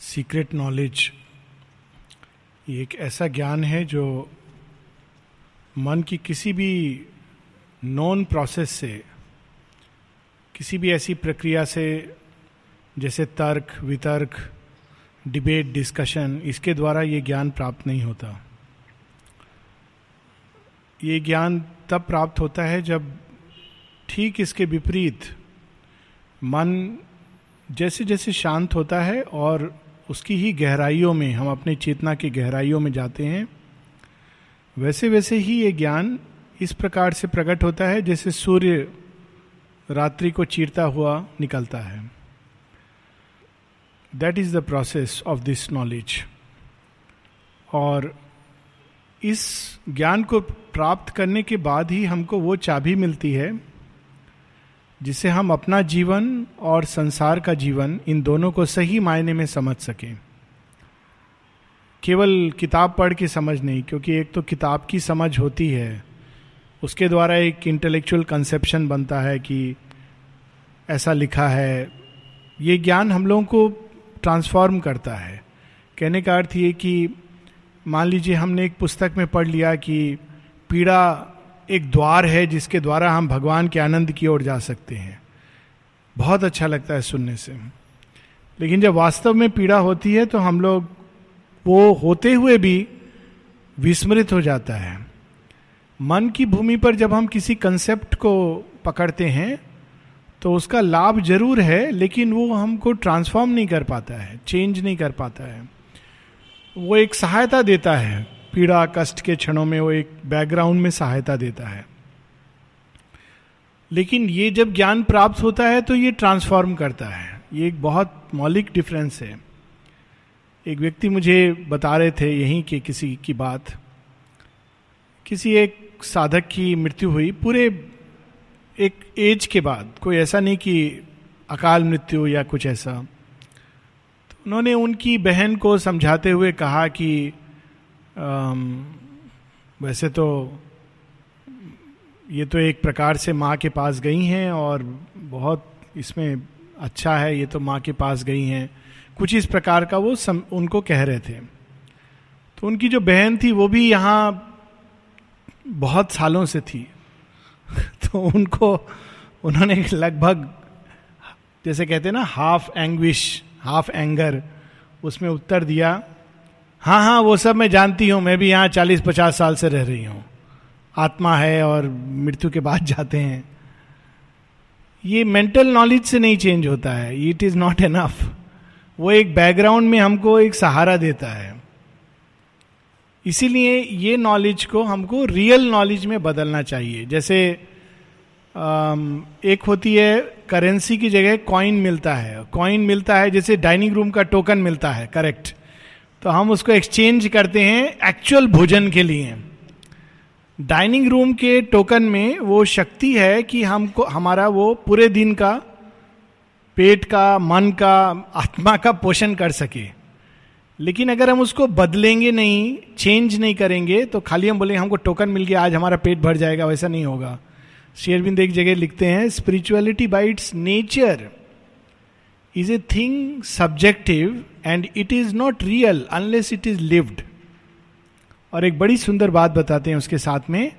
Secret knowledge ये एक ऐसा ज्ञान है जो मन की किसी भी नॉन प्रोसेस से, किसी भी ऐसी प्रक्रिया से, जैसे तर्क, वितर्क डिबेट डिस्कशन इसके द्वारा ये ज्ञान प्राप्त नहीं होता। ये ज्ञान तब प्राप्त होता है जब ठीक इसके विपरीत मन जैसे जैसे शांत होता है और उसकी ही गहराइयों में, हम अपने चेतना की गहराइयों में जाते हैं। वैसे वैसे ही ये ज्ञान इस प्रकार से प्रकट होता है जैसे सूर्य रात्रि को चीरता हुआ निकलता है। That is the process of this knowledge और इस ज्ञान को प्राप्त करने के बाद ही हमको वो चाबी मिलती है जिससे हम अपना जीवन और संसार का जीवन इन दोनों को सही मायने में समझ सकें। केवल किताब पढ़ के समझ नहीं, क्योंकि एक तो किताब की समझ होती है, उसके द्वारा एक इंटेलेक्चुअल कंसेप्शन बनता है कि ऐसा लिखा है। ये ज्ञान हम लोगों को ट्रांसफॉर्म करता है। कहने का अर्थ ये कि मान लीजिए हमने एक पुस्तक में पढ़ लिया कि पीड़ा एक द्वार है जिसके द्वारा हम भगवान के आनंद की ओर जा सकते हैं। बहुत अच्छा लगता है सुनने से। लेकिन जब वास्तव में पीड़ा होती है तो हम लोग वो होते हुए भी विस्मृत हो जाता है। मन की भूमि पर जब हम किसी कंसेप्ट को पकड़ते हैं तो उसका लाभ ज़रूर है, लेकिन वो हमको ट्रांसफॉर्म नहीं कर पाता है चेंज नहीं कर पाता है। वो एक सहायता देता है। पीड़ा, कष्ट के क्षणों में वो एक बैकग्राउंड में सहायता देता है। लेकिन ये जब ज्ञान प्राप्त होता है तो ये ट्रांसफॉर्म करता है। ये एक बहुत मौलिक डिफरेंस है। एक व्यक्ति मुझे बता रहे थे यहीं के किसी की बात। किसी एक साधक की मृत्यु हुई। पूरे एक एज के बाद, कोई ऐसा नहीं कि अकाल मृत्यु या कुछ ऐसा। तो उन्होंने उनकी बहन को समझाते हुए कहा कि वैसे तो ये तो एक प्रकार से माँ के पास गई हैं और बहुत इसमें अच्छा है ये तो माँ के पास गई हैं। कुछ इस प्रकार का वो सम, उनको कह रहे थे। तो उनकी जो बहन थी वो भी यहाँ बहुत सालों से थी। तो उनको उन्होंने लगभग जैसे कहते हैं ना हाफ़ एंग्विश हाफ़ एंगर उसमें उत्तर दिया। हाँ हाँ वो सब मैं जानती हूँ। मैं भी यहाँ चालीस पचास साल से रह रही हूँ। आत्मा है और मृत्यु के बाद जाते हैं। ये मेंटल नॉलेज से नहीं चेंज होता है। इट इज़ नॉट एनफ वो एक बैकग्राउंड में हमको एक सहारा देता है। इसीलिए ये नॉलेज को हमको रियल नॉलेज में बदलना चाहिए। जैसे एक होती है करेंसी की जगह कॉइन मिलता है। कॉइन मिलता है, जैसे डाइनिंग रूम का टोकन मिलता है। करेक्ट तो हम उसको एक्सचेंज करते हैं एक्चुअल भोजन के लिए। डाइनिंग रूम के टोकन में वो शक्ति है कि हमको, हमारा वो पूरे दिन का, पेट का, मन का, आत्मा का पोषण कर सके। लेकिन अगर हम उसको बदलेंगे नहीं चेंज नहीं करेंगे तो खाली हम बोले हमको टोकन मिल गया, आज हमारा पेट भर जाएगा, वैसा नहीं होगा। शेयरबिंद एक जगह लिखते हैं spirituality by its nature is a thing subjective and it is not real unless it is lived और एक बड़ी सुंदर बात बताते हैं उसके साथ में।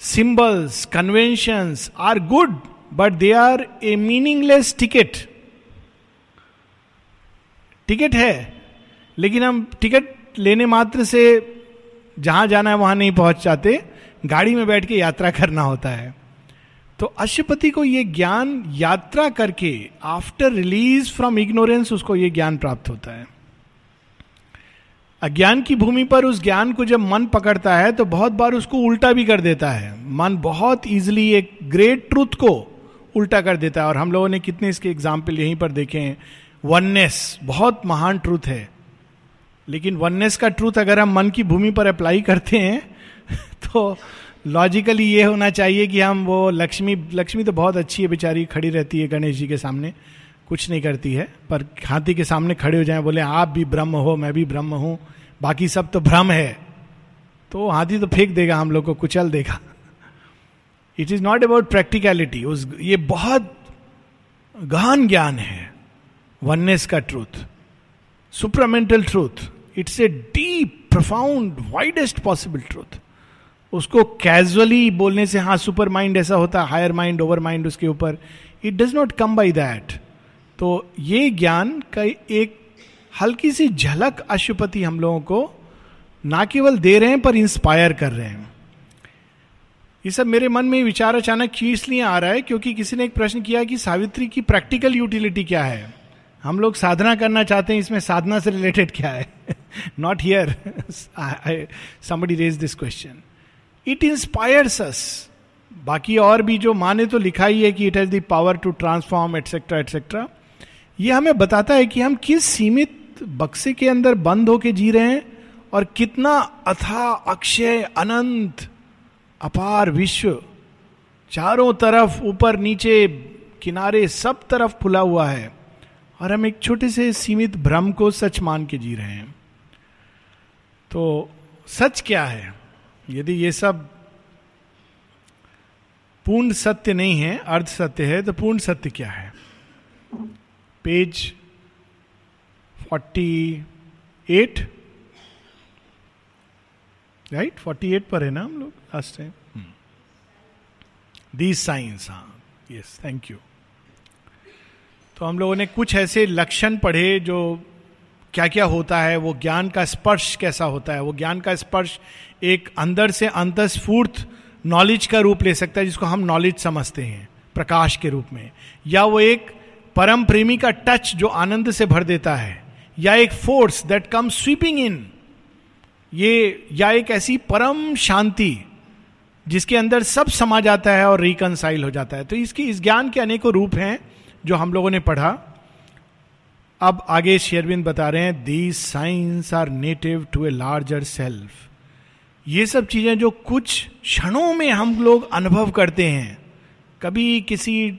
Symbols conventions are good but they are a meaningless ticket ticket है, लेकिन हम टिकट लेने मात्र से जहाँ जाना है वहाँ नहीं पहुँच जाते। गाड़ी में बैठ के यात्रा करना होता है। तो अशुपति को ये ज्ञान यात्रा करके आफ्टर रिलीज़ फ्रॉम इग्नोरेंस उसको ये ज्ञान प्राप्त होता है। अज्ञान की भूमि पर उस ज्ञान को जब मन पकड़ता है तो बहुत बार उसको उल्टा भी कर देता है। मन बहुत इजिली एक ग्रेट ट्रूथ को उल्टा कर देता है। और हम लोगों ने कितने इसके एग्ज़ाम्पल यहीं पर देखे हैं। वननेस बहुत महान ट्रूथ है। लेकिन वननेस का ट्रूथ अगर हम मन की भूमि पर अप्लाई करते हैं तो लॉजिकली ये होना चाहिए कि हम वो लक्ष्मी लक्ष्मी तो बहुत अच्छी है, बेचारी खड़ी रहती है गणेश जी के सामने। कुछ नहीं करती है, पर हाथी के सामने खड़े हो जाए, बोले, आप भी ब्रह्म हो, मैं भी ब्रह्म हूँ, बाकी सब तो भ्रम है। तो हाथी तो फेंक देगा, हम लोग को कुचल देगा। It is not about practicality उस, ये बहुत गहन ज्ञान है वननेस का truth supramental truth it's a deep profound widest possible truth उसको कैजुअली बोलने से हाँ सुपर माइंड ऐसा होता हायर माइंड ओवर माइंड उसके ऊपर। It does not come by that तो ये ज्ञान का एक हल्की सी झलक अशुपति हम लोगों को ना केवल दे रहे हैं, पर इंस्पायर कर रहे हैं। ये सब मेरे मन में विचार अचानक इसलिए आ रहा है, क्योंकि किसी ने एक प्रश्न किया कि सावित्री की प्रैक्टिकल यूटिलिटी क्या है? हम लोग साधना करना चाहते हैं, इसमें साधना से रिलेटेड क्या है? Not here somebody raise this question it inspires us बाकी और भी जो माने तो लिखा ही है कि it has the power to transform etcetera etcetera ये हमें बताता है कि हम किस सीमित बक्से के अंदर बंद होके जी रहे हैं और कितना अथा, अक्षय, अनंत, अपार विश्व, चारों तरफ़, ऊपर, नीचे, किनारे, सब तरफ़ फुला हुआ है और हम एक छोटे से सीमित भ्रम को सच मान के जी रहे हैं। तो सच क्या है? यदि ये सब पूर्ण सत्य नहीं है अर्ध सत्य है तो पूर्ण सत्य क्या है? Page forty eight right forty eight पर है ना हम लोग लास्ट टाइम दी साइंस हाँ। यस थैंक यू तो हम लोगों ने कुछ ऐसे लक्षण पढ़े जो क्या क्या होता है वो ज्ञान का स्पर्श कैसा होता है वो ज्ञान का स्पर्श एक अंदर से अंत अंतस्फूर्त नॉलेज का रूप ले सकता है, जिसको हम नॉलेज समझते हैं, प्रकाश के रूप में। या वो एक परम प्रेमी का टच जो आनंद से भर देता है, या एक force that come sweeping in ये, या एक ऐसी परम शांति, जिसके अंदर सब समा जाता है और रिकनसाइल हो जाता है। तो इसकी, इस ज्ञान के अनेकों रूप हैं, जो हम लोगों ने पढ़ा। अब आगे शेरविंद बता रहे हैं these signs are native to a larger self ये सब चीज़ें जो कुछ क्षणों में हम लोग अनुभव करते हैं, कभी किसी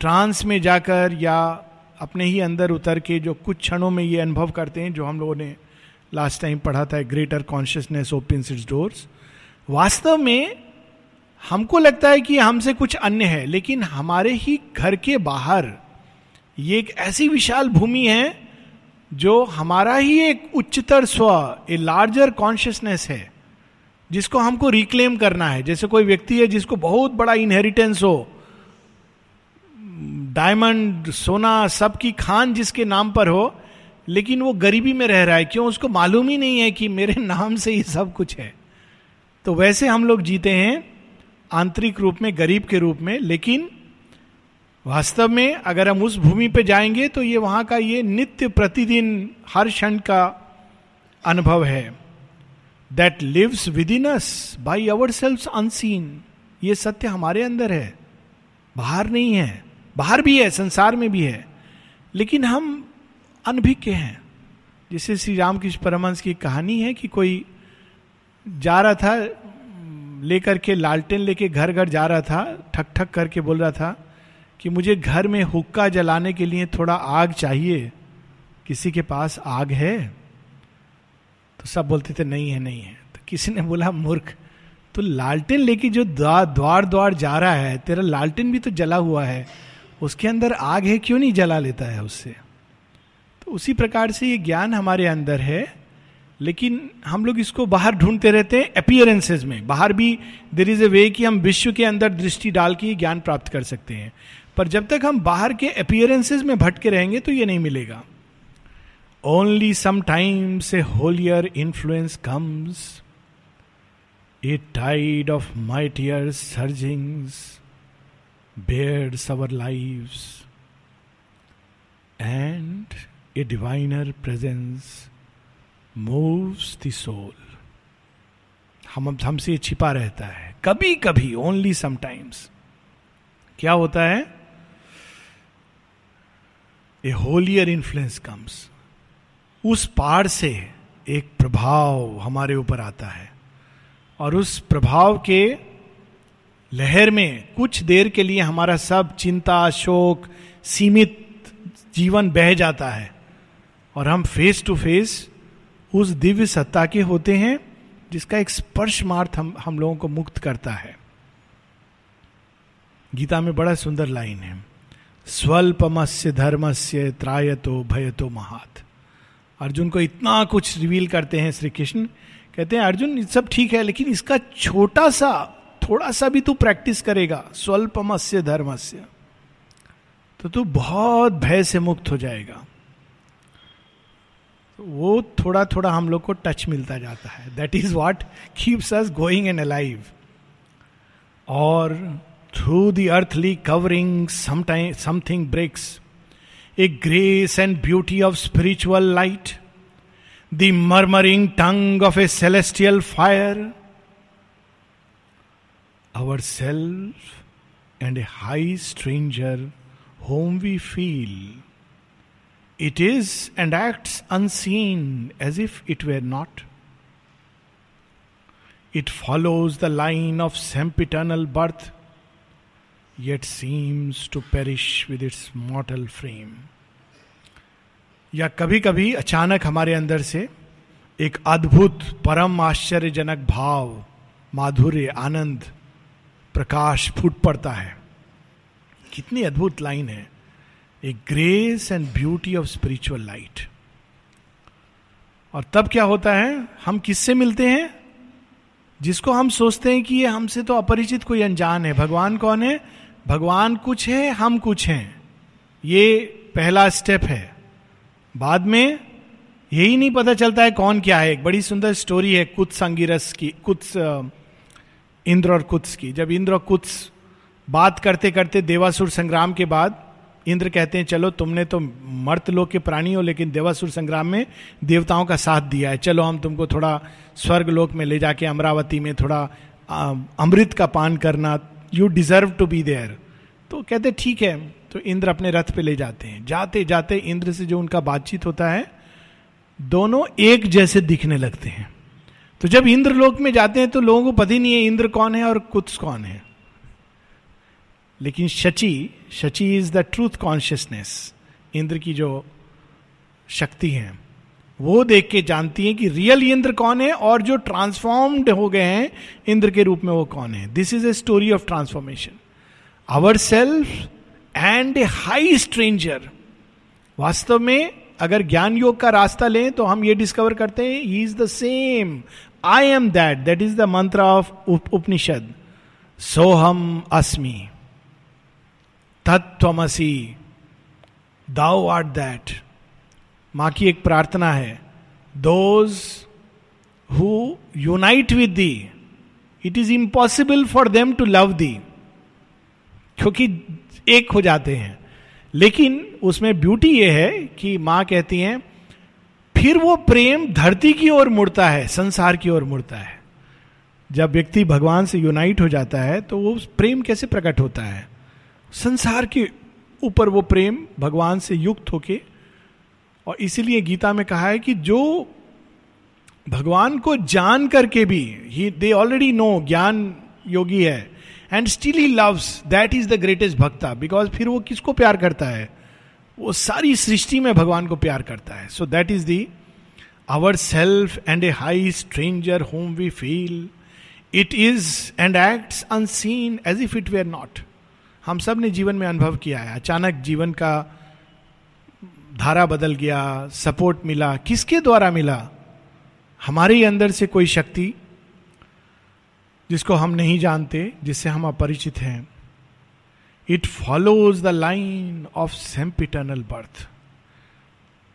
ट्रांस में जाकर या अपने ही अंदर उतर के जो कुछ क्षणों में ये अनुभव करते हैं, जो हम लोगों ने लास्ट टाइम पढ़ा था greater consciousness open its doors वास्तव में हमको लगता है कि हमसे कुछ अन्य है, लेकिन हमारे ही घर के बाहर ये एक ऐसी विशाल भूमि है, जो हमारा ही एक उच्चतर स्व ए लार्जर कॉन्शियसनेस है। जिसको हमको रिक्लेम करना है। जैसे कोई व्यक्ति है जिसको बहुत बड़ा इनहेरिटेंस हो डायमंड सोना, सबकी खान जिसके नाम पर हो, लेकिन वो गरीबी में रह रहा है, क्यों? उसको मालूम ही नहीं है कि मेरे नाम से ही सब कुछ है। तो वैसे हम लोग जीते हैं आंतरिक रूप में, गरीब के रूप में, लेकिन वास्तव में अगर हम उस भूमि पे जाएँगे तो ये वहाँ का ये नित्य प्रतिदिन, हर क्षण का अनुभव है। That lives within us by our self unseen ये सत्य हमारे अंदर है। बाहर नहीं है। बाहर भी है, संसार में भी है। लेकिन हम अनभिज्ञ हैं। जैसे श्री रामकृष्ण परमहंस की कहानी है कि कोई जा रहा था, लेकर के लालटेन लेके घर घर जा रहा था ठक ठक करके बोल रहा था कि मुझे घर में हुक्का जलाने के लिए थोड़ा आग चाहिए। किसी के पास आग है? तो सब बोलते थे, नहीं है नहीं है। तो किसी ने बोला, मूर्ख तो लालटेन लेके जो द्वार द्वार जा रहा है, तेरा लालटेन भी तो जला हुआ है, उसके अंदर आग है, क्यों नहीं जला लेता है उससे तो उसी प्रकार से ये ज्ञान हमारे अंदर है, लेकिन हम लोग इसको बाहर ढूंढते रहते हैं अपियरेंसेज में। बाहर भी देर इज़ ए वे कि हम विश्व के अंदर दृष्टि डाल के ज्ञान प्राप्त कर सकते हैं। पर जब तक हम बाहर के अपियरेंसेज में भटके रहेंगे तो ये नहीं मिलेगा। Only sometimes a holier influence comes a tide of mightier surgings bears our lives and a diviner presence moves the soul हम हमसे छिपा रहता है। कभी कभी ओनली समटाइम्स क्या होता है? ए होलियर इन्फ्लुएंस कम्स उस पार से एक प्रभाव हमारे ऊपर आता है। और उस प्रभाव के लहर में कुछ देर के लिए हमारा सब चिंता, शोक, सीमित जीवन बह जाता है। और हम फेस टू फेस उस दिव्य सत्ता के होते हैं, जिसका एक स्पर्श मार्थ हम हम लोगों को मुक्त करता है। गीता में बड़ा सुंदर लाइन है। स्वल्पमस्य धर्मस्य त्रायतो भयतो महात। अर्जुन को इतना कुछ रिवील करते हैं श्री कृष्ण कहते हैं, अर्जुन सब ठीक है, लेकिन इसका छोटा सा, थोड़ा सा भी तू प्रैक्टिस करेगा, स्वल्पमस्य धर्मस्य। तो तू बहुत भय से मुक्त हो जाएगा। तो वो थोड़ा थोड़ा हम लोग को टच मिलता जाता है। That is what keeps us going and alive और through the earthly covering something breaks a grace and beauty of spiritual light, the murmuring tongue of a celestial fire, Ourself and a high stranger whom we feel. It is and acts unseen as if it were not. It follows the line of sempiternal birth yet seems to perish with its mortal frame. या कभी कभी अचानक हमारे अंदर से एक अद्भुत, परम आश्चर्यजनक भाव, माधुर्य, आनंद, प्रकाश फूट पड़ता है। कितनी अद्भुत लाइन है। A grace and beauty of spiritual light और तब क्या होता है? हम किससे मिलते हैं? जिसको हम सोचते हैं कि ये हमसे तो अपरिचित कोई अनजान है। भगवान कौन है? भगवान कुछ है, हम कुछ हैं। ये पहला स्टेप है। बाद में यही नहीं पता चलता है कौन क्या है। एक बड़ी सुंदर स्टोरी है कुत्स अंगिरस की, कुत्स इंद्र और कुत्स की। जब इंद्र और कुत्स बात करते करते देवासुर संग्राम के बाद इंद्र कहते हैं, चलो, तुमने तो मर्त लोक के प्राणी हो, लेकिन देवासुर संग्राम में देवताओं का साथ दिया है। चलो, हम तुमको थोड़ा स्वर्ग लोक में ले जाके अमरावती में थोड़ा अमृत का पान करना you deserve to be there तो कहते, ठीक है। तो इंद्र अपने रथ पे ले जाते हैं। जाते जाते इंद्र से जो उनका बातचीत होता है, दोनों एक जैसे दिखने लगते हैं। तो जब इंद्र लोक में जाते हैं तो लोगों को पता ही नहीं है इंद्र कौन है और कुत्स कौन है। लेकिन Shachi Shachi is the truth consciousness Indra की जो शक्ति है वो देख के जानती है कि रियल इंद्र कौन है और जो ट्रांसफॉर्म्ड हो गए हैं, इंद्र के रूप में वो कौन है। This is a story of transformation our self and a high stranger वास्तव में अगर ज्ञान योग का रास्ता लें तो हम ये डिस्कवर करते हैं he is the same I am that that is the mantra of Upanishad. सोहम अस्मी। तत्वमसी दाउ आर्ट दैट माँ की एक प्रार्थना है those who unite with thee it is impossible for them to love thee क्योंकि एक हो जाते हैं। लेकिन उसमें ब्यूटी यह है कि माँ कहती हैं, फिर वो प्रेम धरती की ओर मुड़ता है, संसार की ओर मुड़ता है। जब व्यक्ति भगवान से यूनाइट हो जाता है तो वो प्रेम कैसे प्रकट होता है? संसार के ऊपर वो प्रेम भगवान से युक्त होके और इसीलिए गीता में कहा है कि जो भगवान को जान करके भी ही दे ऑलरेडी नो ज्ञान योगी है and still he loves that is the greatest bhakta because फिर वो किसको प्यार करता है? वो सारी सृष्टि में भगवान को प्यार करता है। So that is the our self and a high stranger whom we feel it is and act unseen as if it were not हम सबने जीवन में अनुभव किया है। अचानक जीवन का धारा बदल गया सपोर्ट मिला, किसके द्वारा मिला? हमारे ही अंदर से कोई शक्ति जिसको हम नहीं जानते, जिससे हम अपरिचित हैं। It follows the line of sempiternal birth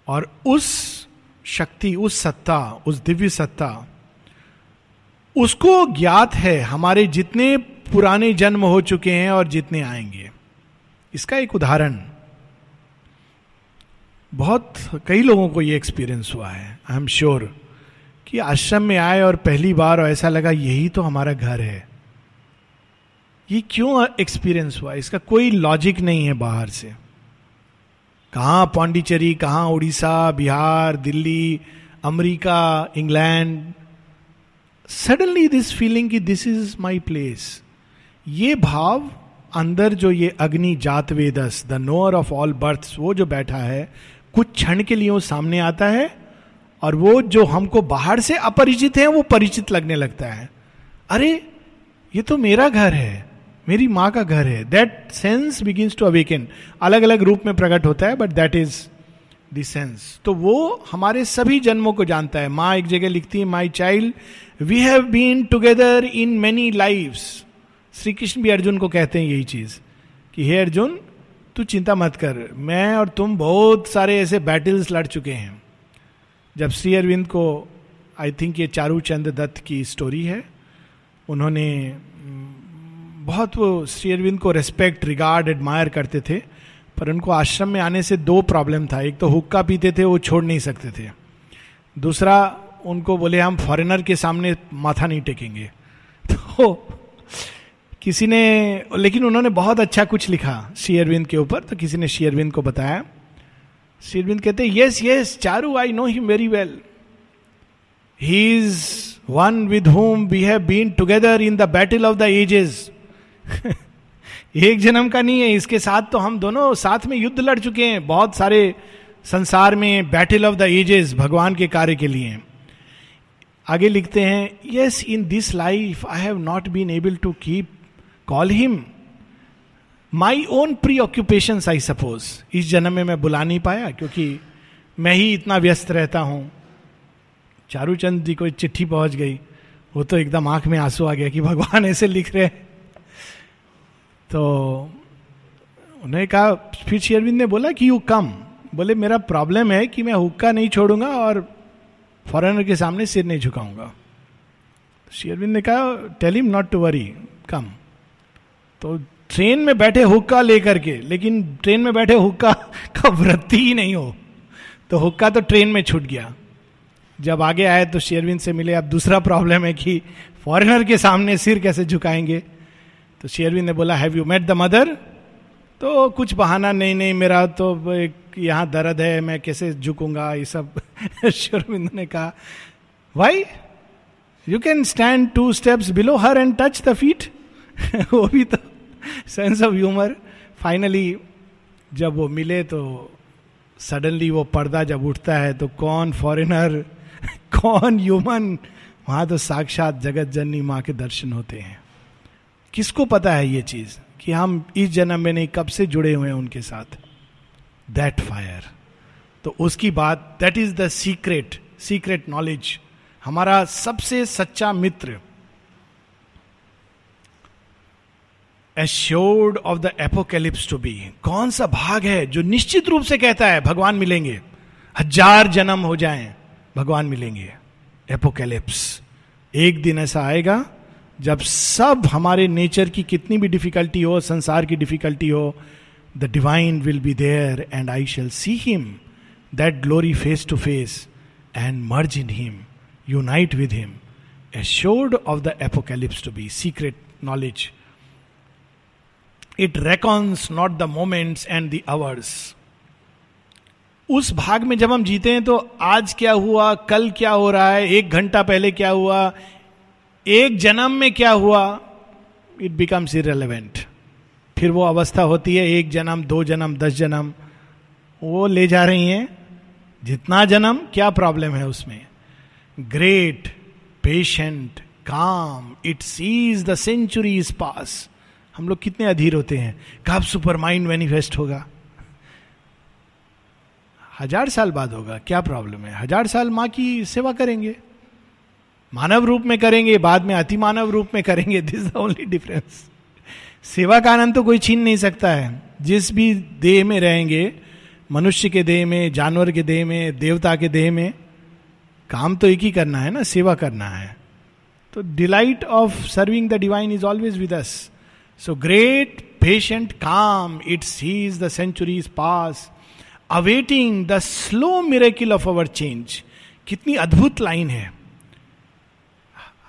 और उस शक्ति, उस सत्ता, उस दिव्य सत्ता, उसको ज्ञात है, हमारे जितने पुराने जन्म हो चुके हैं और जितने आएँगे। इसका एक उदाहरण बहुत कई लोगों को ये एक्सपीरियंस हुआ है आई एम श्योर कि आश्रम में आए और पहली बार और ऐसा लगा, यही तो हमारा घर है। ये क्यों एक्सपीरियंस हुआ? इसका कोई लॉजिक नहीं है बाहर से। कहा पांडिचेरी, कहाँ Orissa, Bihar, Delhi, America, England? Suddenly this feeling कि दिस इज़ माई प्लेस ये भाव अंदर जो ये Agni Jatavedas the knower of all birth वो जो बैठा है कुछ क्षण के लिए वो सामने आता है और वो जो हमको बाहर से अपरिचित है, वो परिचित लगने लगता है। अरे, ये तो मेरा घर है, मेरी माँ का घर है। That sense begins to awaken अलग अलग रूप में प्रकट होता है बट दैट इज़ सेंस तो वो हमारे सभी जन्मों को जानता है। माँ एक जगह लिखती है my child we have been together in many life Shri Krishna भी अर्जुन को कहते हैं यही चीज़, कि, हे अर्जुन तू चिंता मत कर। मैं और तुम बहुत सारे ऐसे बैटल्स लड़ चुके हैं। जब श्री अरविंद को आई थिंक ये चारू चंद दत्त की स्टोरी है, उन्होंने बहुत वो श्री अरविंद को रेस्पेक्ट रिगार्ड एडमायर करते थे, पर उनको आश्रम में आने से दो प्रॉब्लम था। एक तो हुक्का पीते थे, वो छोड़ नहीं सकते थे। दूसरा, उनको बोले, हम फॉरेनर के सामने माथा नहीं टेकेंगे। तो किसी ने, लेकिन उन्होंने बहुत अच्छा कुछ लिखा शेयरविंद के ऊपर तो किसी ने शेयरविंद को बताया। श्री अरविंद कहते yes yes Charu I know him very well he is one with whom we have been together in the battle of the ages एक जन्म का नहीं है, इसके साथ तो हम दोनों साथ में युद्ध लड़ चुके हैं, बहुत सारे संसार में बैटल ऑफ़ द एजेस भगवान के कार्य के लिए। आगे लिखते हैं yes in this life I have not been able to keep call him my own preoccupation I suppose इस जन्म में मैं बुला नहीं पाया, क्योंकि मैं ही इतना व्यस्त रहता हूँ। चारूचंद जी को चिट्ठी पहुँच गई। वो तो एकदम आँख में आँसू आ गया कि भगवान ऐसे लिख रहे तो उन्होंने कहा, फिर शेयरविंद ने बोला कि यू कम बोले, मेरा प्रॉब्लम है कि मैं हुक्का नहीं छोड़ूँगा और फॉरेनर के सामने सिर नहीं झुकाऊँगा. शेयरविंद ने कहा tell him not to worry come तो ट्रेन में बैठे हुक्का लेकर के, लेकिन ट्रेन में बैठे हुक्का का वृत्ति ही नहीं हो। तो हुक्का तो ट्रेन में छूट गया। जब आगे आए तो शेयरविंद से मिले, अब दूसरा प्रॉब्लम है कि फॉरेनर के सामने सिर कैसे झुकाएँगे? तो शेयरविंद ने बोला have you met the mother तो कुछ बहाना, नहीं नहीं, मेरा तो एक यहाँ दर्द है, मैं कैसे झुकूँगा? ये सब शेरविंद ने कहा। Why you can stand two steps below her and touch the feet वो भी तो सेंस ऑफ़ ह्यूमर फाइनली जब वो मिले तो सडनली वो पर्दा जब उठता है तो कौन फॉरेनर कौन ह्यूमन वहाँ तो साक्षात जगत जननी माँ के दर्शन होते हैं। किसको पता है ये चीज़ कि हम इस जन्म में नहीं, कब से जुड़े हुए हैं उनके साथ? दैट फायर तो उसकी बात that is the secret secret knowledge हमारा सबसे सच्चा मित्र assured of the apocalypse to be कौन सा भाग है जो निश्चित रूप से कहता है, भगवान मिलेंगे? हज़ार जन्म हो जाएँ, भगवान मिलेंगे। एपोकेलिप्स एक दिन ऐसा आएगा, जब सब हमारे नेचर की कितनी भी डिफिकल्टी हो, संसार की डिफिकल्टी हो the divine will be there and I shall see him that glory face to face and merge in him unite with him assured of the apocalypse to be secret knowledge it reckons not the moments and the उस भाग में जब हम जीते हैं तो आज क्या हुआ, कल क्या हो रहा है, एक घंटा पहले क्या हुआ, एक जन्म में क्या हुआ इट बिकम्स इरेलीवेंट फिर वो अवस्था होती है, एक जन्म, दो जन्म, दस जन्म। वो ले जा रही हैं। जितना जन्म, क्या प्रॉब्लम है उसमें? Great patient calm it sees the centuries pass हम लोग कितने अधीर होते हैं? कब सुपर माइंड मैनिफेस्ट होगा? हज़ार साल बाद होगा, क्या प्रॉब्लम है? हज़ार साल माँ की सेवा करेंगे। मानव रूप में करेंगे, बाद में अति मानव रूप में करेंगे। दिस द ओनली डिफरेंस सेवा का आनंद तो कोई छीन नहीं सकता है। जिस भी देह में रहेंगे, मनुष्य के देह में, जानवर के देह में, देवता के देह में, काम तो एक ही करना है ना, सेवा करना है। तो delight of serving the divine is always with us so great patient calm it sees the centuries pass awaiting the slow miracle of our change कितनी अद्भुत लाइन है।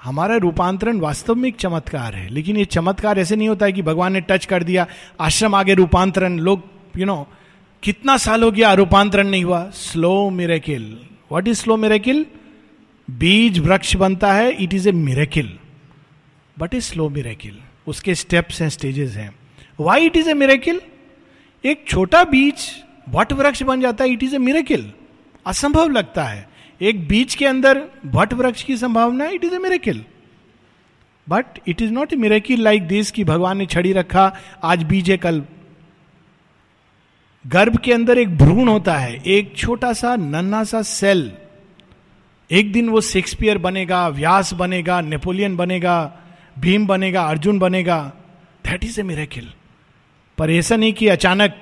हमारा रूपांतरण वास्तव में एक चमत्कार है लेकिन ये चमत्कार ऐसे नहीं होता है कि भगवान ने टच कर दिया आश्रम आगे रूपांतरण लोग यू you नो know, कितना साल हो गया रूपांतरण नहीं हुआ? Slow miracle what is slow miracle बीज वृक्ष बनता है it is a miracle but is slow miracle उसके स्टेप्स हैं स्टेजेस हैं। Why it is a miracle एक छोटा बीज वट वृक्ष बन जाता है इट इज़ ए मिरेकिल असंभव लगता है। एक बीज के अंदर भट वृक्ष की संभावना it is a miracle but it is not a miracle like this कि भगवान ने छड़ी रखा, आज बीज है, कल। गर्भ के अंदर एक भ्रूण होता है, एक छोटा सा, नन्हा सा सेल एक दिन वो शेक्सपियर बनेगा, व्यास बनेगा नेपोलियन बनेगा। भीम बनेगा, अर्जुन बनेगा दैट इज़ ए मिरेकिल पर ऐसा नहीं कि अचानक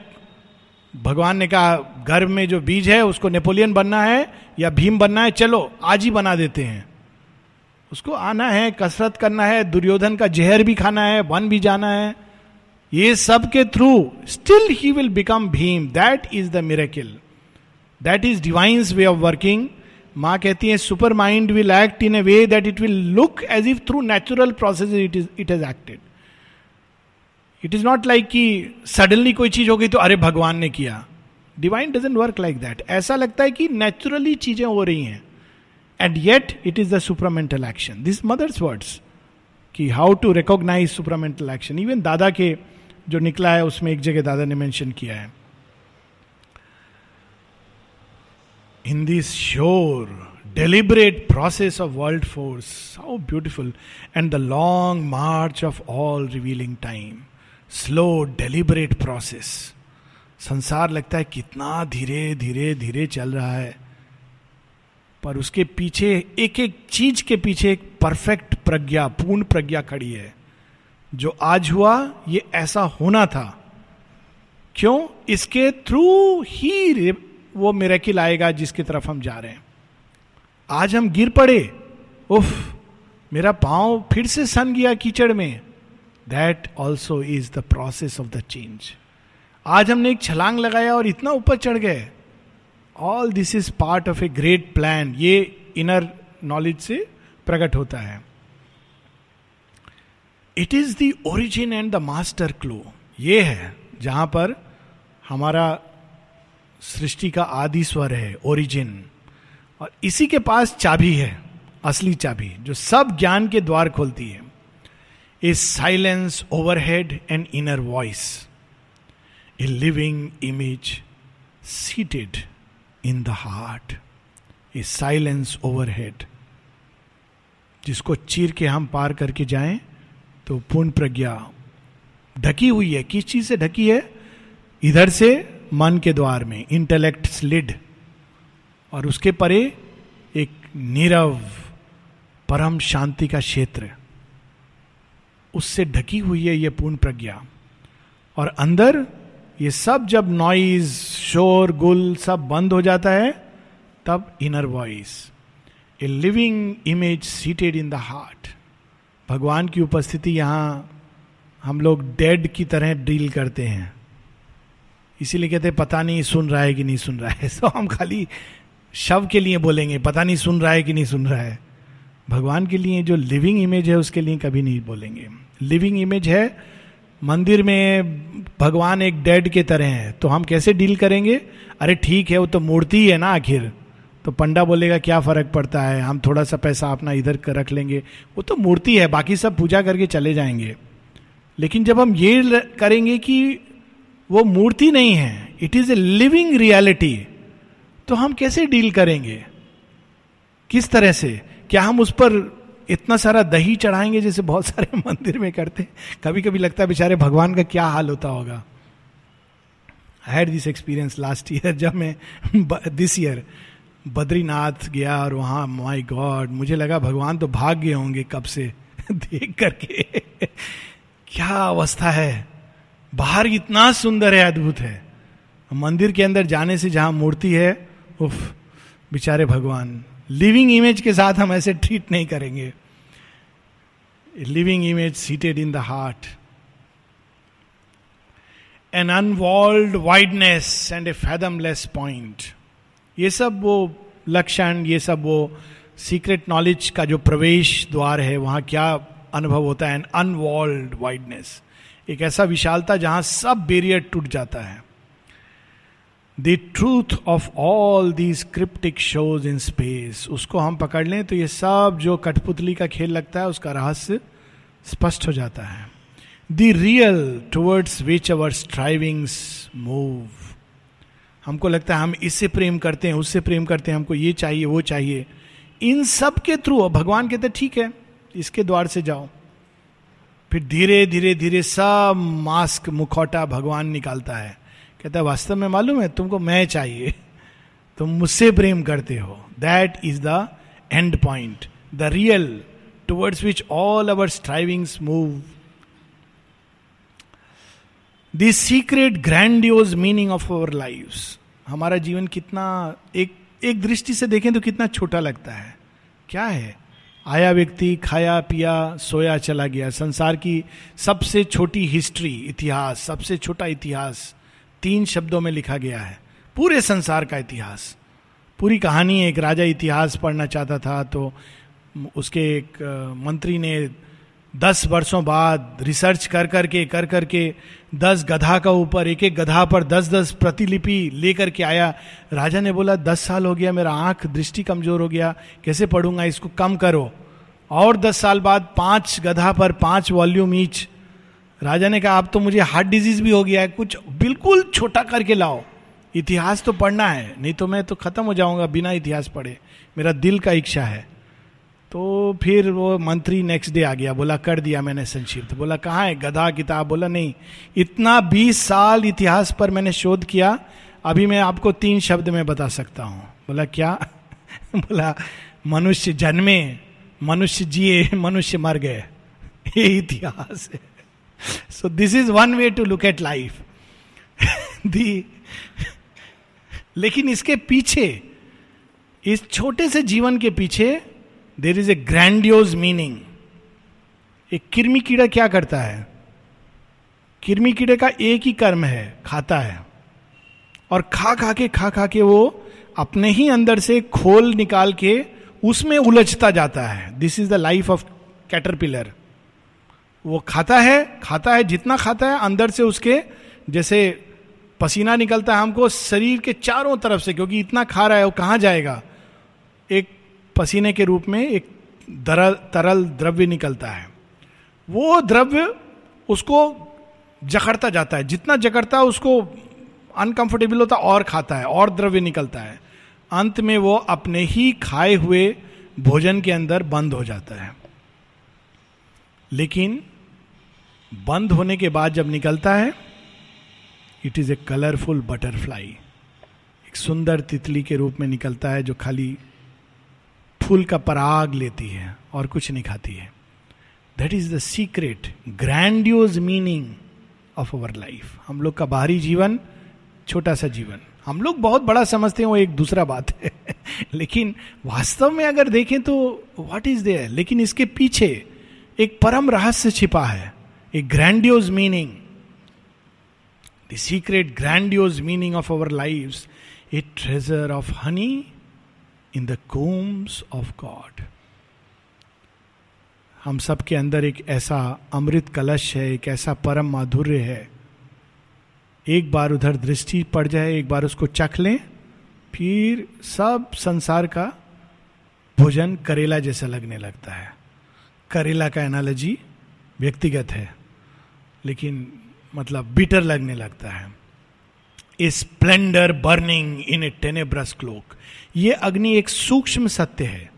भगवान ने कहा, गर्भ में जो बीज है, उसको नेपोलियन बनना है या भीम बनना है, चलो, आज ही बना देते हैं। उसको आना है, कसरत करना है, दुर्योधन का जहर भी खाना है, वन भी जाना है। ये सब के through still he will become Bhim. That is the miracle that is divine's way of working माँ कहती है supermind will act in a way that it will look as if through natural process it is it is acted it is not like कि suddenly कोई चीज़ हो गई तो अरे, भगवान ने किया. Divine doesn't work like that ऐसा लगता है कि नेचुरली चीज़ें हो रही हैं and yet it is the supermental action this mother's words कि how to recognize supermental action even दादा के जो निकला है, उसमें एक जगह दादा ने मेंशन किया है। In this sure deliberate process of world force how beautiful and the long march of all revealing time slow deliberate process संसार लगता है कितना धीरे धीरे धीरे चल रहा है पर उसके पीछे एक एक चीज़ के पीछे एक परफेक्ट प्रज्ञा पूर्ण प्रज्ञा खड़ी है जो आज हुआ ये ऐसा होना था क्यों इसके थ्रू ही वो मेरेकिल आएगा जिसकी तरफ़ हम जा रहे हैं। आज हम गिर पड़े। उफ, मेरा पाँव फिर से सन गया कीचड़ में। That also is the process of the change आज हमने एक छलांग लगाया और इतना ऊपर चढ़ गए। All this is part of a great plan ये इनर नॉलेज से प्रकट होता है। It is the origin and the master clue ये है जहाँ पर हमारा सृष्टि का आदि स्वर है ओरिजिन और इसी के पास चाबी है, असली चाबी, जो सब ज्ञान के द्वार खोलती है। Is silence overhead and inner voice a living image seated in the heart a silence over head जिसको चीर के हम पार करके जाएँ तो पूर्ण प्रज्ञा ढकी हुई है। किस चीज़ से ढकी है? इधर से मन के द्वार में इंटेलेक्ट स्लिड और उसके परे एक नीरव, परम शांति का क्षेत्र। उससे ढकी हुई है ये पूर्ण प्रज्ञा। और अंदर ये सब जब नॉइज़ शोर, गुल सब बंद हो जाता है, तब inner voice a living image seated in the heart भगवान की उपस्थिति यहाँ हम लोग डेड की तरह डील करते हैं। इसीलिए कहते पता नहीं सुन रहा है कि नहीं सुन रहा है। तो हम खाली शव के लिए बोलेंगे, पता नहीं सुन रहा है कि नहीं सुन रहा है। भगवान के लिए जो लिविंग इमेज है, उसके लिए कभी नहीं बोलेंगे। लिविंग इमेज है, मंदिर में भगवान एक डेड के तरह है तो हम कैसे डील करेंगे? अरे ठीक है, वो तो मूर्ति ही है ना आखिर। तो पंडा बोलेगा, क्या फ़र्क पड़ता है? हम थोड़ा सा पैसा अपना इधर कर रख लेंगे। वो तो मूर्ति है, बाकी सब पूजा करके चले जाएँगे। लेकिन जब हम ये करेंगे कि वो मूर्ति नहीं है. It is a living reality तो हम कैसे डील करेंगे? किस तरह से? क्या हम उस पर इतना सारा दही चढ़ाएँगे जैसे बहुत सारे मंदिर में करते कभी कभी लगता है बेचारे भगवान का क्या हाल होता होगा। I had this experience last year जब मैं दिस ईयर बद्रीनाथ गया और वहाँ माय गॉड मुझे लगा भगवान तो भाग गए होंगे कब से? देख करके। क्या अवस्था है। बाहर इतना सुंदर है, अद्भुत है। मंदिर के अंदर जाने से जहाँ मूर्ति है, उफ, बेचारे भगवान। लिविंग इमेज के साथ हम ऐसे ट्रीट नहीं करेंगे। Living image seated in the heart an unwalled wideness and a fathomless point ये सब वो लक्षण, ये सब वो सीक्रेट नॉलेज का जो प्रवेश द्वार है, वहाँ क्या अनुभव होता है? एन अनवॉल्ड वाइडनेस एक ऐसा विशालता जहाँ सब बेरियर टूट जाता है। The truth of all these cryptic shows in space उसको हम पकड़ लें तो ये सब जो कठपुतली का खेल लगता है, उसका रहस्य स्पष्ट हो जाता है। The real towards which our strivings move हमको लगता है हम इससे प्रेम करते हैं, उससे प्रेम करते हैं, हमको ये चाहिए, वो चाहिए। इन सब के थ्रू भगवान कहते ठीक है, इसके द्वार से जाओ। फिर धीरे धीरे धीरे सब मास्क, मुखौटा भगवान निकालता है। कहता है, वास्तव में मालूम है, तुमको मैं चाहिए। तुम मुझसे प्रेम करते हो। That is the end point the real towards which all our strivings move this secret grandiose meaning of our life हमारा जीवन कितना, एक एक दृष्टि से देखें तो कितना छोटा लगता है। क्या है? आया व्यक्ति, खाया, पिया, सोया, चला गया। संसार की सबसे छोटी हिस्ट्री इतिहास, सबसे छोटा इतिहास तीन शब्दों में लिखा गया है। पूरे संसार का इतिहास। पूरी कहानी एक राजा इतिहास पढ़ना चाहता था तो उसके एक मंत्री ने दस वर्षों बाद रिसर्च कर करके कर करके दस गधा का ऊपर एक एक गधा पर दस दस प्रतिलिपि लेकर के आया। राजा ने बोला, दस साल हो गया, मेरा आँख दृष्टि कमज़ोर हो गया, कैसे पढ़ूँगा इसको? कम करो। और दस साल बाद पाँच गधा पर पाँच वॉल्यूम ईच। राजा ने कहा, अब तो मुझे हार्ट डिज़ीज़ भी हो गया है, कुछ बिल्कुल छोटा करके लाओ। इतिहास तो पढ़ना है, नहीं तो मैं तो खत्म हो जाऊँगा बिना इतिहास पढ़े। मेरा दिल का इच्छा है। तो फिर वो मंत्री नेक्स्ट डे आ गया, बोला, कर दिया मैंने संक्षिप्त। बोला, कहाँ है? गधा किताब? बोला, नहीं, इतना बीस साल इतिहास पर मैंने शोध किया, अभी मैं आपको तीन शब्द में बता सकता हूँ। बोला, क्या? बोला, मनुष्य जन्मे, मनुष्य जिए, मनुष्य मर गए। ये इतिहास है। So this is one way to look at life दी लेकिन इसके पीछे, इस छोटे से जीवन के पीछे there is a grandiose meaning एक किरमी कीड़ा क्या करता है? किरमी कीड़े का एक ही कर्म है, खाता है। और खा खा के, खा खा के वो अपने ही अंदर से खोल निकाल के उसमें उलझता जाता है। This is the life of caterpillar वो खाता है खाता है, जितना खाता है, अंदर से उसके जैसे पसीना निकलता है हमको शरीर के चारों तरफ़ से, क्योंकि इतना खा रहा है, वो कहाँ जाएगा? एक पसीने के रूप में एक दरल तरल द्रव्य निकलता है। वो द्रव्य उसको जकड़ता जाता है। जितना जकड़ता है उसको अनकंफर्टेबल होता और खाता है, और द्रव्य निकलता है। अंत में वो अपने ही खाए हुए भोजन के अंदर बंद हो जाता है। लेकिन बंद होने के बाद जब निकलता है it is a colourful butterfly एक सुंदर तितली के रूप में निकलता है जो खाली फूल का पराग लेती है और कुछ नहीं खाती है। That is the secret grandiose meaning of our life हम लोग का बाहरी जीवन, छोटा सा जीवन। हम लोग बहुत बड़ा समझते हैं, वो एक दूसरा बात है। लेकिन वास्तव में अगर देखें तो व्हाट इज़ देयर लेकिन इसके पीछे एक परम रहस्य छिपा है। एक grandiose meaning the secret grandiose meaning of our life a treasure of honey in the combs of God. हम सब के अंदर एक ऐसा अमृत कलश है, एक ऐसा परम माधुर्य है। एक बार उधर दृष्टि पड़ जाए, एक बार उसको चख लें, फिर सब संसार का भोजन करेला जैसा लगने लगता है। करेला का एनालॉजी व्यक्तिगत है, लेकिन मतलब बिटर लगने लगता है। A splendour burning in a tenebrous cloak ये अग्नि एक सूक्ष्म सत्य है।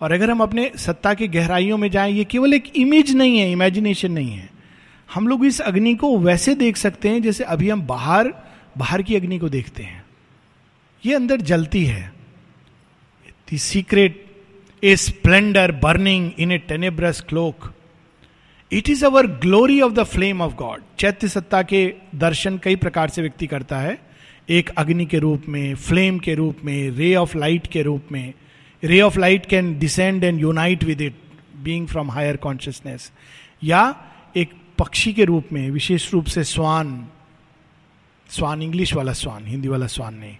और अगर हम अपने सत्ता की गहराइयों में जाएँ, ये केवल एक इमेज नहीं है इमेजिनेशन नहीं है। हम लोग इस अग्नि को वैसे देख सकते हैं, जैसे अभी हम बाहर बाहर की अग्नि को देखते हैं। ये अंदर जलती है। The secret a splendour burning in a tenebrous cloak it is our glory of the flame of God चैत्य सत्ता के दर्शन कई प्रकार से व्यक्ति करता है। एक अग्नि के रूप में फ्लेम के रूप में रे ऑफ़ लाइट के रूप में। Ray of light can descend and unite with it being from higher consciousness या एक पक्षी के रूप में, विशेष रूप से स्वान। स्वान इंग्लिश वाला स्वान, हिंदी वाला स्वान नहीं।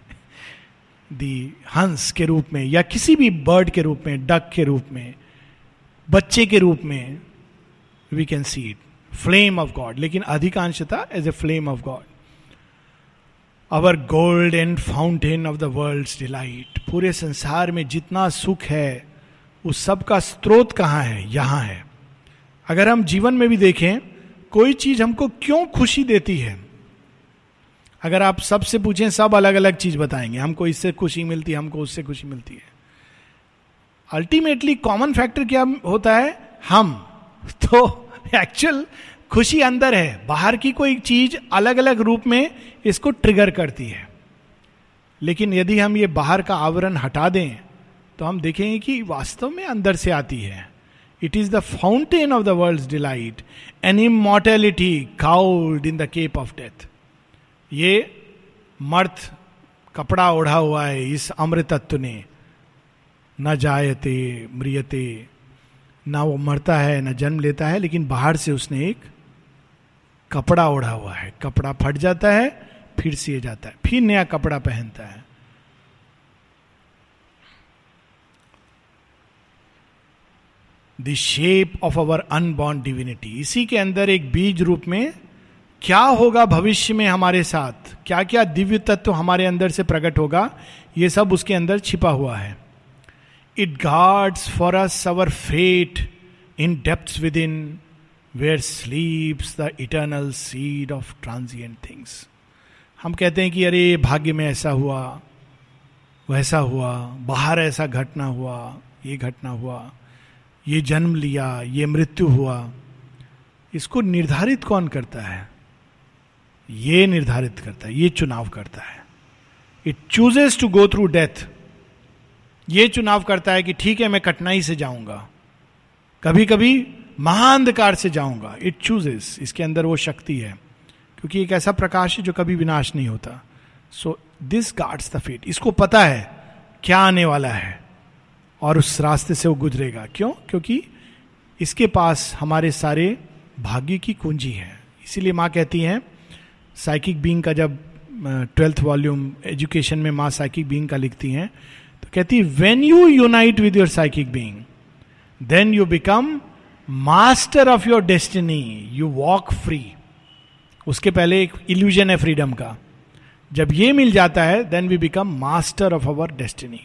दी हंस के रूप में, या किसी भी बर्ड के रूप में डक के रूप में, बच्चे के रूप में we can see it flame of God लेकिन अधिकांशता as a flame of God our gold and fountain of the world delight पूरे संसार में जितना सुख है, उस सब का स्रोत कहाँ है? यहाँ है। अगर हम जीवन में भी देखें, कोई चीज़ हमको क्यों खुशी देती है? अगर आप सबसे पूछें, सब अलग अलग चीज़ बताएँगे। हमको इससे खुशी मिलती है, हमको उससे खुशी मिलती है। अल्टीमेटली कॉमन फैक्टर क्या होता है? हम। तो एक्चुअल खुशी अंदर है, बाहर की कोई चीज़ अलग अलग रूप में इसको ट्रिगर करती है। लेकिन यदि हम ये बाहर का आवरण हटा दें तो हम देखेंगे कि वास्तव में अंदर से आती है। It is the fountain of the world delight an immortality cowled in the cape of death ये मर्थ कपड़ा ओढ़ा हुआ है, इस अमृतत्व ने। न जायते, मृियते, ना वो मरता है, ना जन्म लेता है, लेकिन बाहर से उसने एक कपड़ा ओढ़ा हुआ है। कपड़ा फट जाता है, फिर सिए जाता है। फिर नया कपड़ा पहनता है। The shape of our unborn divinity इसी के अंदर एक बीज रूप में क्या होगा भविष्य में हमारे साथ? क्या क्या दिव्य तत्व हमारे अंदर से प्रकट होगा? ये सब उसके अंदर छिपा हुआ है। It guards for us our fate in depth within where sleeps the eternal seed of transient things हम कहते हैं कि अरे, भाग्य में ऐसा हुआ, वैसा हुआ, बाहर ऐसा घटना हुआ, ये घटना हुआ, ये जन्म लिया, ये मृत्यु हुआ, इसको निर्धारित कौन करता है? ये निर्धारित करता है, ये चुनाव करता है। It chooses to go through death ये चुनाव करता है कि ठीक है, मैं कठिनाई से जाऊँगा। कभी कभी महाअंधकार से जाऊँगा। इट चूजेस इसके अंदर वो शक्ति है। क्योंकि एक ऐसा प्रकाश है जो कभी विनाश नहीं होता। So this guards the fate इसको पता है क्या आने वाला है। और उस रास्ते से वो गुजरेगा। क्यों? क्योंकि इसके पास हमारे सारे भाग्य की कुंजी है। इसीलिए माँ कहती हैं साइकिक बींग का जब ट्वेल्थ वॉल्यूम एजुकेशन में माँ साइकिक बींग का लिखती हैं तो कहती है when you unite with your psychic being then you become master of your destiny you walk free उसके पहले एक इल्यूजन है फ्रीडम का। जब ये मिल जाता है then we become master of our destiny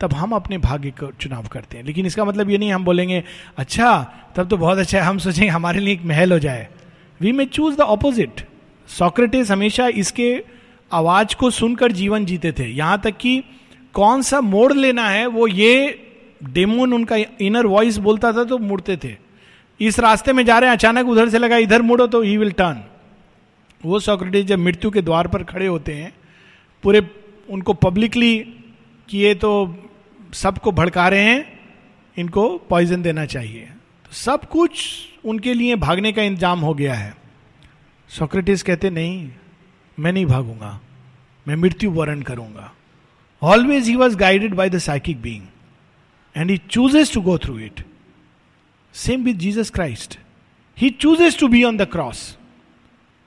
तब हम अपने भाग्य का चुनाव करते हैं। लेकिन इसका मतलब ये नहीं, हम बोलेंगे अच्छा तब तो बहुत अच्छा है, हम सोचेंगे हमारे लिए एक महल हो जाए। We may choose the opposite Socrates हमेशा इसके आवाज़ को सुनकर जीवन जीते थे। यहाँ तक कि कौन सा मोड़ लेना है, वो ये डेमोन उनका इनर वॉइस बोलता था तो मुड़ते थे। इस रास्ते में जा रहे हैं, अचानक उधर से लगा, इधर मुड़ो तो ही विल टर्न वो सॉक्रेटिस जब मृत्यु के द्वार पर खड़े होते हैं, पूरे उनको पब्लिकली किए तो सबको भड़का रहे हैं, इनको पॉइजन देना चाहिए। तो सब कुछ उनके लिए भागने का इंतज़ाम हो गया है। सोक्रेटिस कहते, नहीं, मैं नहीं भागूँगा, मैं मृत्यु वर्ण करूँगा. Always he was guided by the psychic being and he chooses to go through it same with Jesus Christ he chooses to be on the cross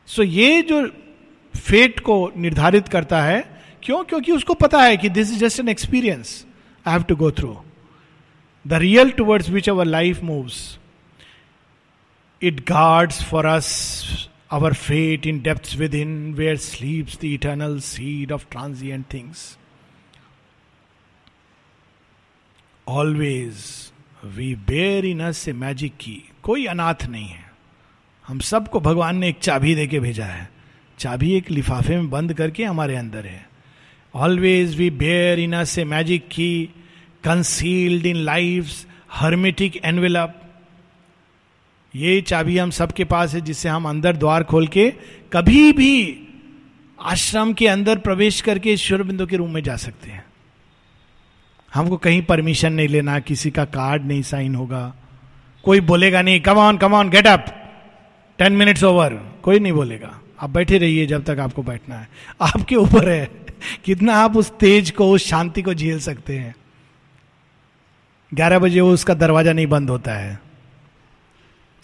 so ये जो फेट को निर्धारित करता है, क्यों? क्योंकि उसको पता है कि this is just an experience I have to go through the real towards which our life moves it guards for us our fate in depth within where sleeps the eternal seed of transient things always we bear in us magic key कोई अनाथ नहीं है। हम सबको भगवान ने एक चाबी दे के भेजा है। चाबी एक लिफाफे में बंद करके हमारे अंदर है। Always we bear in us a magic key concealed in life hermetic envelope ये चाबी हम सबके पास है जिससे हम अंदर द्वार खोल के कभी भी आश्रम के अंदर प्रवेश करके ईश्वर बिंदु के रूम में जा सकते हैं। हमको कहीं परमिशन नहीं लेना, किसी का कार्ड नहीं साइन होगा। कोई बोलेगा नहीं come on come on get up ten minutes over कोई नहीं बोलेगा। आप बैठे रहिए जब तक आपको बैठना है। आपके ऊपर है। कितना आप उस तेज को, उस शांति को झेल सकते हैं। ग्यारह बजे वो उसका दरवाज़ा नहीं बंद होता है।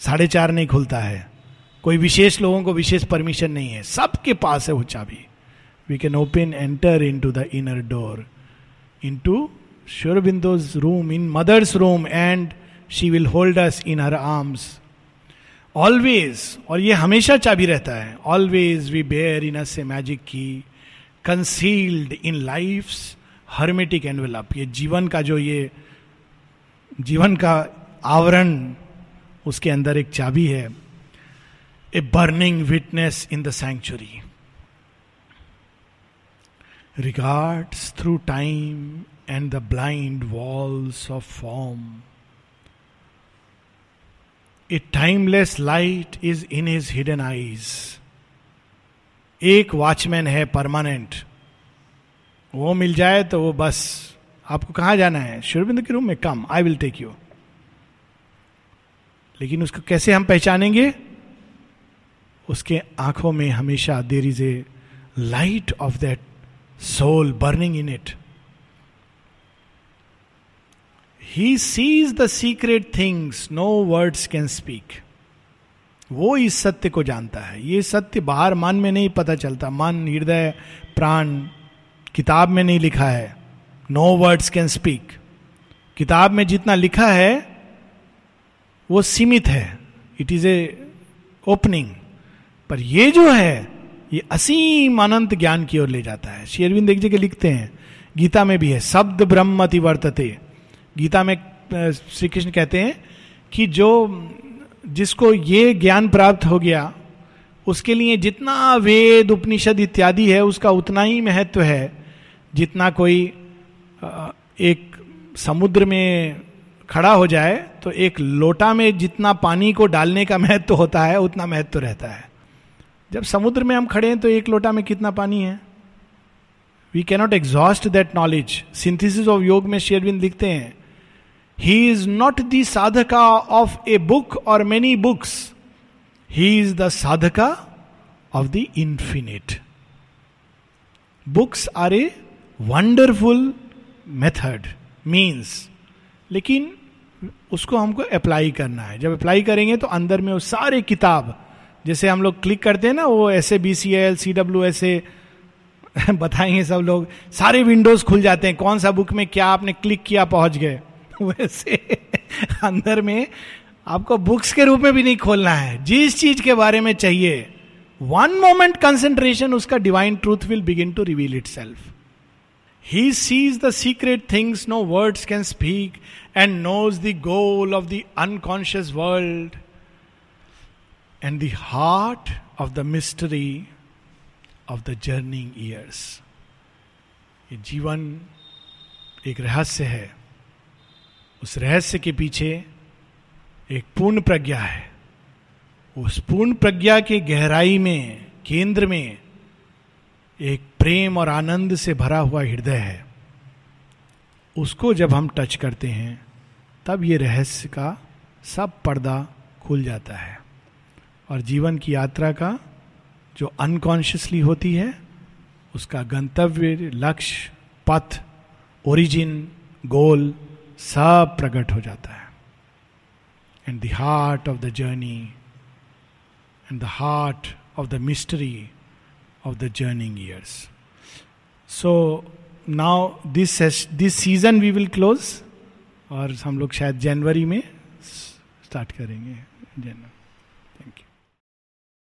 साढ़े चार नहीं खुलता है। कोई विशेष लोगों को विशेष परमिशन नहीं है। सबके पास है वो चाबी। We can open enter into the inner door in to Sri Aurobindo's room in mother's room and she will hold us in her arms always और ये हमेशा चाबी रहता है। Always we bear in us a magic key concealed in life hermetic envelope ये जीवन का जो ये, जीवन का आवरण, उसके अंदर एक चाबी है। A burning witness in the sanctuary regards through time and the blind walls of form a timeless light is in his hidden eyes एक वॉचमैन है परमानेंट वो मिल जाए तो वो बस। आपको कहा जाना है? शुरबिंद के रूम में? Come I will take you लेकिन उसको कैसे हम पहचानेंगे? उसके आँखों में हमेशा देर is A light of that soul burning in it he sees the secret things no words can speak वो इस सत्य को जानता है। ये सत्य बाहर मन में नहीं पता चलता। मन, हृदय, प्राण, किताब में नहीं लिखा है। नो वर्ड्स कैन स्पीक किताब में जितना लिखा है, वो सीमित है। इट इज़ ए ओपनिंग पर ये जो है, ये असीम अनंत ज्ञान की ओर ले जाता है। शेरविंद एक जगह लिखते हैं, गीता में भी है, शब्द ब्रह्म अति वर्तते गीता में श्री कृष्ण कहते हैं कि जो, जिसको ये ज्ञान प्राप्त हो गया, उसके लिए जितना वेद, उपनिषद इत्यादि है, उसका उतना ही महत्व है। जितना कोई एक समुद्र में खड़ा हो जाए तो एक लोटा में जितना पानी को डालने का महत्व तो होता है, उतना महत्व तो रहता है। जब समुद्र में हम खड़े हैं तो एक लोटा में कितना पानी है? We cannot exhaust that knowledge synthesis of योग में शेयरविंद लिखते हैं he is not the sadhaka of a book और many books he is the sadhaka of the infinite books R a wonderful method means लेकिन उसको हमको अप्लाई करना है। जब अप्लाई करेंगे तो अंदर में वो सारे किताब, जैसे हम लोग क्लिक करते हैं ना, वो ऐसे B C L C W ऐसे बताएँगे सब लोग। सारे विंडोज़ खुल जाते हैं। कौन सा बुक में क्या आपने क्लिक किया, पहुँच गए। वैसे अंदर में आपको बुक्स के रूप में भी नहीं खोलना है। जिस चीज़ के बारे में चाहिए वन मोमेंट कंसेंट्रेशन उसका divine truth will begin to reveal itself he sees the secret things no words can speak and knows the goal of the unconscious world and the heart of the mystery of the journeying years ये जीवन एक रहस्य है। उस रहस्य के पीछे एक पूर्ण प्रज्ञा है। उस पूर्ण प्रज्ञा के गहराई में, केंद्र में एक प्रेम और आनंद से भरा हुआ हृदय है। उसको जब हम टच करते हैं, तब ये रहस्य का सब पर्दा खुल जाता है और जीवन की यात्रा का जो अनकॉन्शियसली होती है, उसका गंतव्य, लक्ष्य, पथ ओरिजिन गोल सब प्रकट हो जाता है। And the heart of the journey and the heart of the mystery of the journeying years so now this this season we will close और हम लोग शायद जनवरी में स्टार्ट करेंगे। जनवरी।